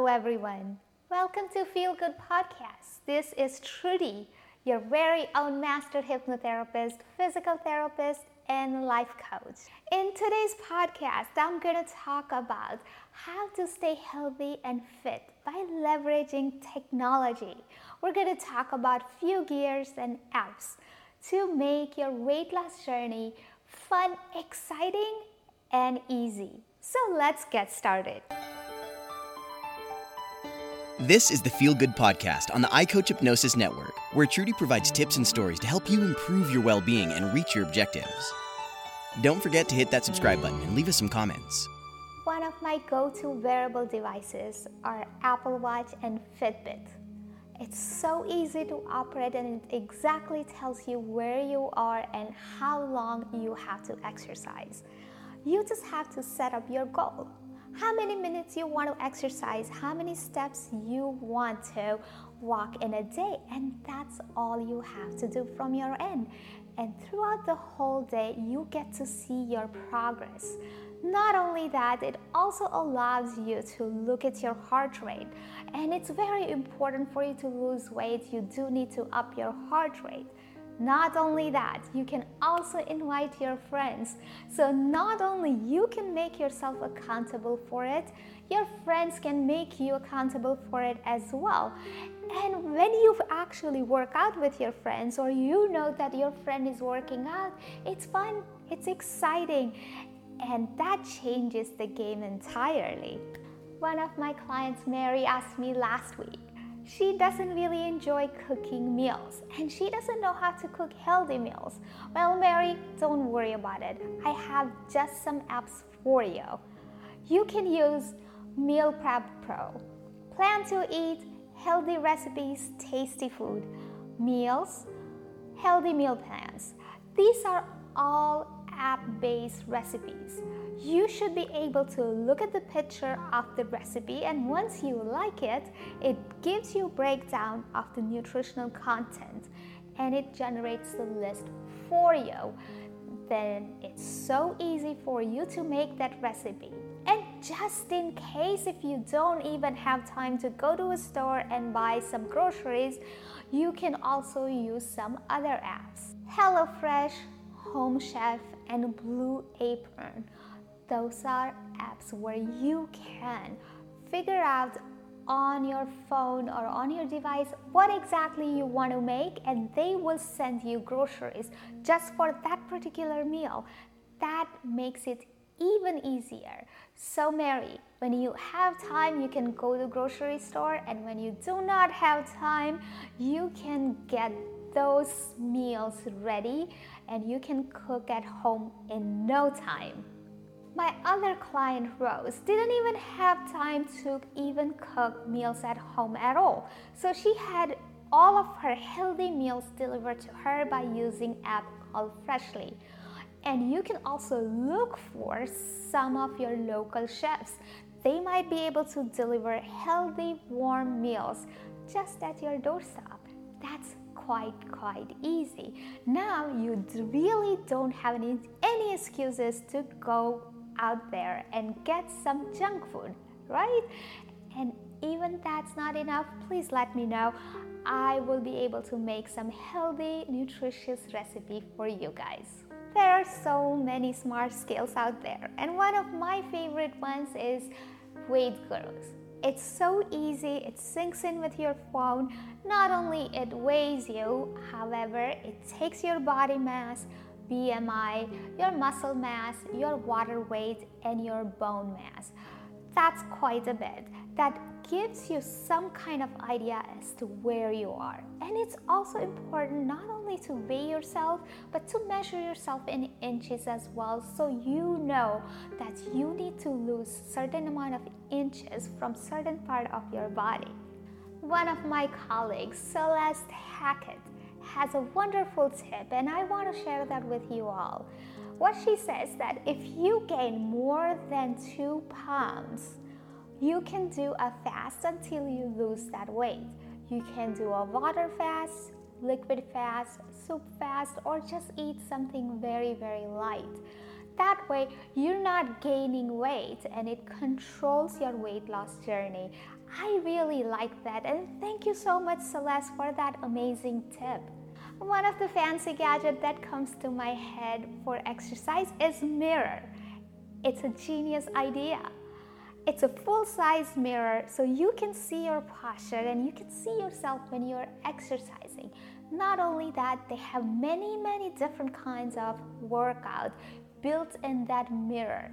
Hello, everyone. Welcome to Feel Good Podcast. This is Trudy, your very own master hypnotherapist, physical therapist, and life coach. In today's podcast, I'm going to talk about how to stay healthy and fit by leveraging technology. We're going to talk about few gears and apps to make your weight loss journey fun, exciting, and easy. So let's get started. This is the Feel Good Podcast on the iCoach Hypnosis Network, where Trudy provides tips and stories to help you improve your well being and reach your objectives. Don't forget to hit that subscribe button and leave us some comments. One of my go to wearable devices are Apple Watch and Fitbit. It's so easy to operate and it exactly tells you where you are and how long you have to exercise. You just have to set up your goal how many minutes you want to exercise, how many steps you want to walk in a day, and that's all you have to do from your end. And throughout the whole day, you get to see your progress. Not only that, it also allows you to look at your heart rate. And it's very important for you to lose weight, you do need to up your heart rate. Not only that, you can also invite your friends. So not only you can make yourself accountable for it, your friends can make you accountable for it as well. And when you actually work out with your friends or you know that your friend is working out, it's fun, it's exciting, and that changes the game entirely. One of my clients, Mary, asked me last week, she doesn't really enjoy cooking meals and she doesn't know how to cook healthy meals. Well, Mary, don't worry about it. I have just some apps for you. You can use Meal Prep Pro. Plan to eat healthy recipes, tasty food, meals, healthy meal plans. These are all based recipes. You should be able to look at the picture of the recipe, and once you like it, it gives you a breakdown of the nutritional content and it generates the list for you. Then it's so easy for you to make that recipe. And just in case if you don't even have time to go to a store and buy some groceries, you can also use some other apps. HelloFresh, Home Chef, and Blue Apron. Those are apps where you can figure out on your phone or on your device what exactly you want to make, and they will send you groceries just for that particular meal. That makes it even easier. So, Mary, when you have time, you can go to grocery store, and when you do not have time, you can get those meals ready and you can cook at home in no time. My other client, Rose, didn't even have time to even cook meals at home at all. So she had all of her healthy meals delivered to her by using app called Freshly. And you can also look for some of your local chefs. They might be able to deliver healthy, warm meals just at your doorstep. That's quite quite easy. Now you really don't have any, any excuses to go out there and get some junk food, right? And even that's not enough, please let me know. I will be able to make some healthy, nutritious recipe for you guys. There are so many smart skills out there, and one of my favorite ones is Weight Gurus. It's so easy, it syncs in with your phone. Not only it weighs you, however, it takes your body mass, BMI, your muscle mass, your water weight, and your bone mass. That's quite a bit. That gives you some kind of idea as to where you are. And it's also important not only to weigh yourself, but to measure yourself in inches as well so you know that you need to lose certain amount of inches from certain part of your body. One of my colleagues, Celeste Hackett, has a wonderful tip and I want to share that with you all. What she says that if you gain more than 2 pounds, you can do a fast until you lose that weight. You can do a water fast, liquid fast, soup fast, or just eat something very, very light. That way, you're not gaining weight and it controls your weight loss journey. I really like that, and thank you so much, Celeste, for that amazing tip. One of the fancy gadgets that comes to my head for exercise is mirror. It's a genius idea. It's a full-size mirror so you can see your posture and you can see yourself when you're exercising. Not only that, they have many, many different kinds of workout built in that mirror.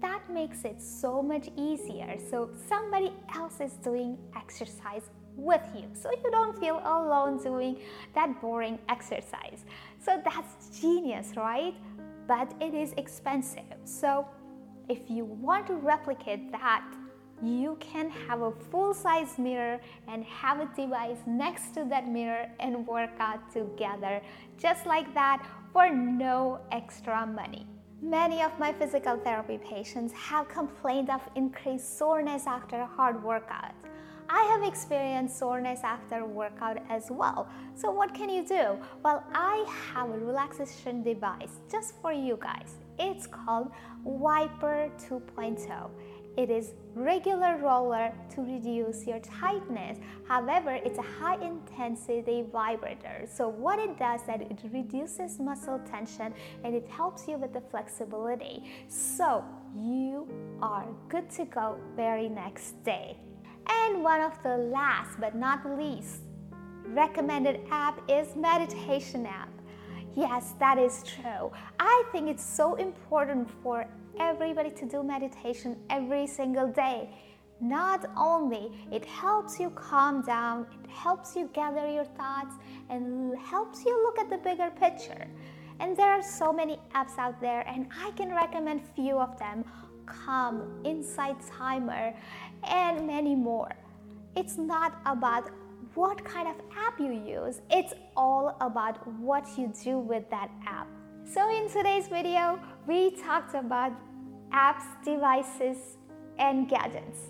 That makes it so much easier. So somebody else is doing exercise with you so you don't feel alone doing that boring exercise. So that's genius, right? But it is expensive. So if you want to replicate that, you can have a full size mirror and have a device next to that mirror and work out together just like that for no extra money. Many of my physical therapy patients have complained of increased soreness after a hard workout. I have experienced soreness after workout as well. So, what can you do? Well, I have a relaxation device just for you guys. It's called Vyper 2.0. It is regular roller to reduce your tightness. However, it's a high intensity vibrator. So what it does that it reduces muscle tension and it helps you with the flexibility. So you are good to go very next day. And one of the last but not least recommended app is meditation app. Yes, that is true. I think it's so important for everybody to do meditation every single day. Not only it helps you calm down, it helps you gather your thoughts and helps you look at the bigger picture. And there are so many apps out there and I can recommend few of them. Calm, Insight Timer, and many more. It's not about what kind of app you use, it's all about what you do with that app. So, in today's video, we talked about apps, devices, and gadgets.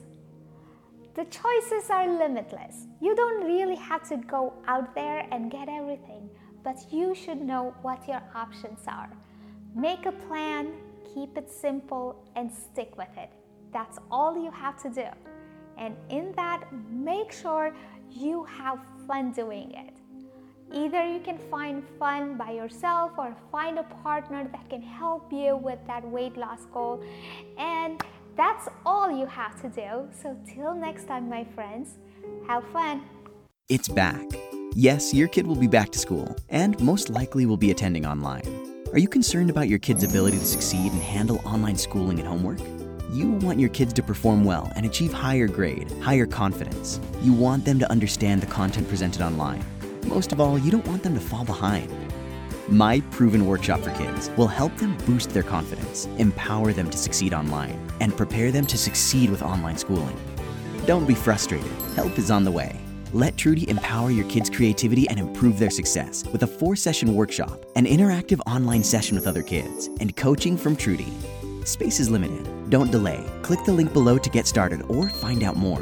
The choices are limitless. You don't really have to go out there and get everything, but you should know what your options are. Make a plan, keep it simple, and stick with it. That's all you have to do. And in that, make sure you have fun doing it. Either you can find fun by yourself or find a partner that can help you with that weight loss goal. And that's all you have to do. So, till next time, my friends, have fun. It's back. Yes, your kid will be back to school and most likely will be attending online. Are you concerned about your kid's ability to succeed and handle online schooling and homework? You want your kids to perform well and achieve higher grade, higher confidence. You want them to understand the content presented online. Most of all, you don't want them to fall behind. My proven workshop for kids will help them boost their confidence, empower them to succeed online, and prepare them to succeed with online schooling. Don't be frustrated, help is on the way. Let Trudy empower your kids' creativity and improve their success with a four session workshop, an interactive online session with other kids, and coaching from Trudy. Space is limited. Don't delay. Click the link below to get started or find out more.